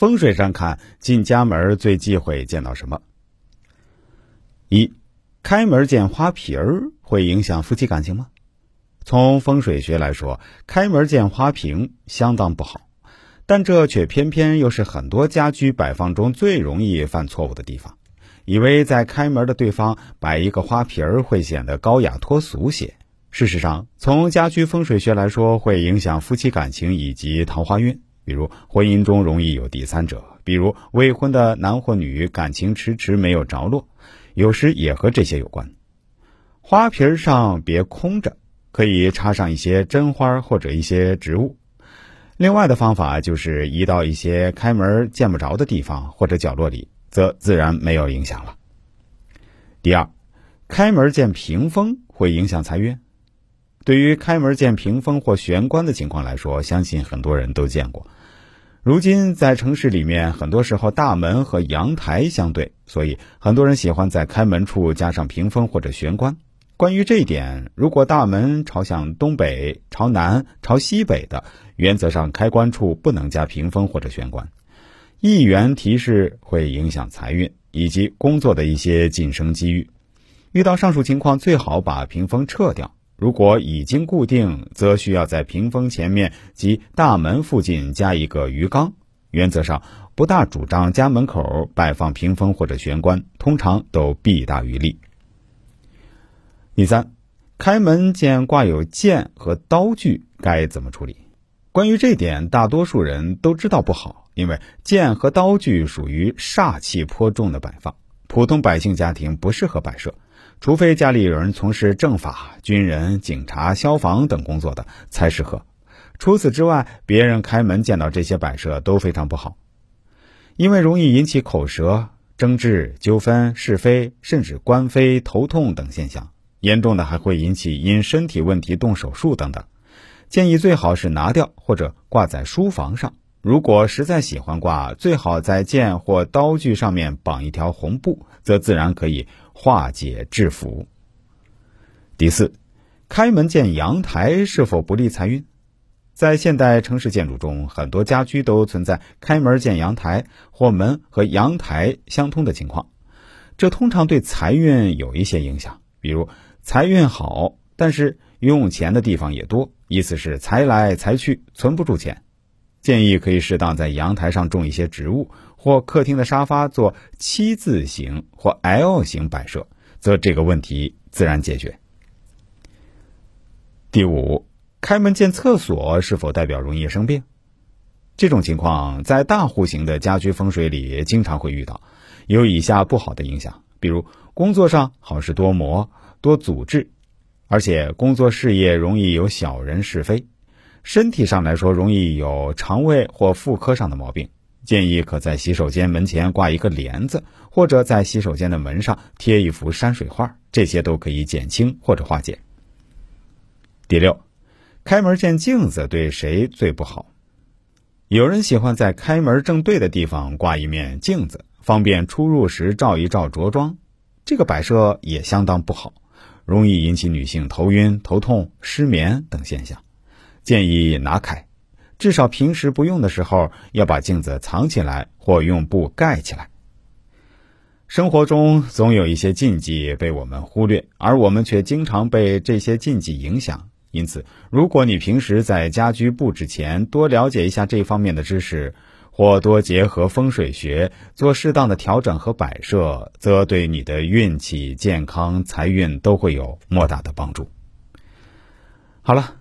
风水上看，进家门最忌讳见到什么？一，开门见花瓶儿会影响夫妻感情吗？从风水学来说，开门见花瓶相当不好，但这却偏偏又是很多家居摆放中最容易犯错误的地方。以为在开门的对方摆一个花瓶儿会显得高雅脱俗些。事实上，从家居风水学来说，会影响夫妻感情以及桃花运。比如婚姻中容易有第三者，比如未婚的男或女感情迟迟没有着落，有时也和这些有关。花瓶上别空着，可以插上一些真花或者一些植物。另外的方法就是移到一些开门见不着的地方或者角落里，则自然没有影响了。第二，开门见屏风会影响财运。对于开门见屏风或玄关的情况来说，相信很多人都见过。如今在城市里面，很多时候大门和阳台相对，所以很多人喜欢在开门处加上屏风或者玄关。关于这一点，如果大门朝向东北、朝南、朝西北的，原则上开关处不能加屏风或者玄关。一元提示会影响财运以及工作的一些晋升机遇。遇到上述情况，最好把屏风撤掉。如果已经固定，则需要在屏风前面及大门附近加一个鱼缸。原则上，不大主张家门口摆放屏风或者玄关，通常都弊大于利。第三，开门见挂有剑和刀具，该怎么处理？关于这点，大多数人都知道不好，因为剑和刀具属于煞气颇重的摆放，普通百姓家庭不适合摆设。除非家里有人从事政法、军人、警察、消防等工作的才适合。除此之外，别人开门见到这些摆设都非常不好，因为容易引起口舌、争执、纠纷、是非，甚至官非、头痛等现象。严重的还会引起因身体问题动手术等等。建议最好是拿掉或者挂在书房上。如果实在喜欢挂，最好在剑或刀具上面绑一条红布，则自然可以。化解制服。第四，开门见阳台是否不利财运？在现代城市建筑中，很多家居都存在开门见阳台或门和阳台相通的情况，这通常对财运有一些影响。比如财运好，但是用钱的地方也多，意思是财来财去，存不住钱。建议可以适当在阳台上种一些植物。或客厅的沙发做七字形或 L 型摆设，则这个问题自然解决。第五，开门见厕所是否代表容易生病？这种情况在大户型的家居风水里经常会遇到，有以下不好的影响，比如工作上好事多磨、多阻滞，而且工作事业容易有小人是非；身体上来说，容易有肠胃或妇科上的毛病。建议可在洗手间门前挂一个帘子，或者在洗手间的门上贴一幅山水画，这些都可以减轻或者化解。第六，开门见镜子对谁最不好？有人喜欢在开门正对的地方挂一面镜子，方便出入时照一照着装。这个摆设也相当不好，容易引起女性头晕、头痛、失眠等现象，建议拿开。至少平时不用的时候，要把镜子藏起来或用布盖起来。生活中总有一些禁忌被我们忽略，而我们却经常被这些禁忌影响。因此，如果你平时在家居布置前多了解一下这方面的知识，或多结合风水学做适当的调整和摆设，则对你的运气、健康、财运都会有莫大的帮助。好了。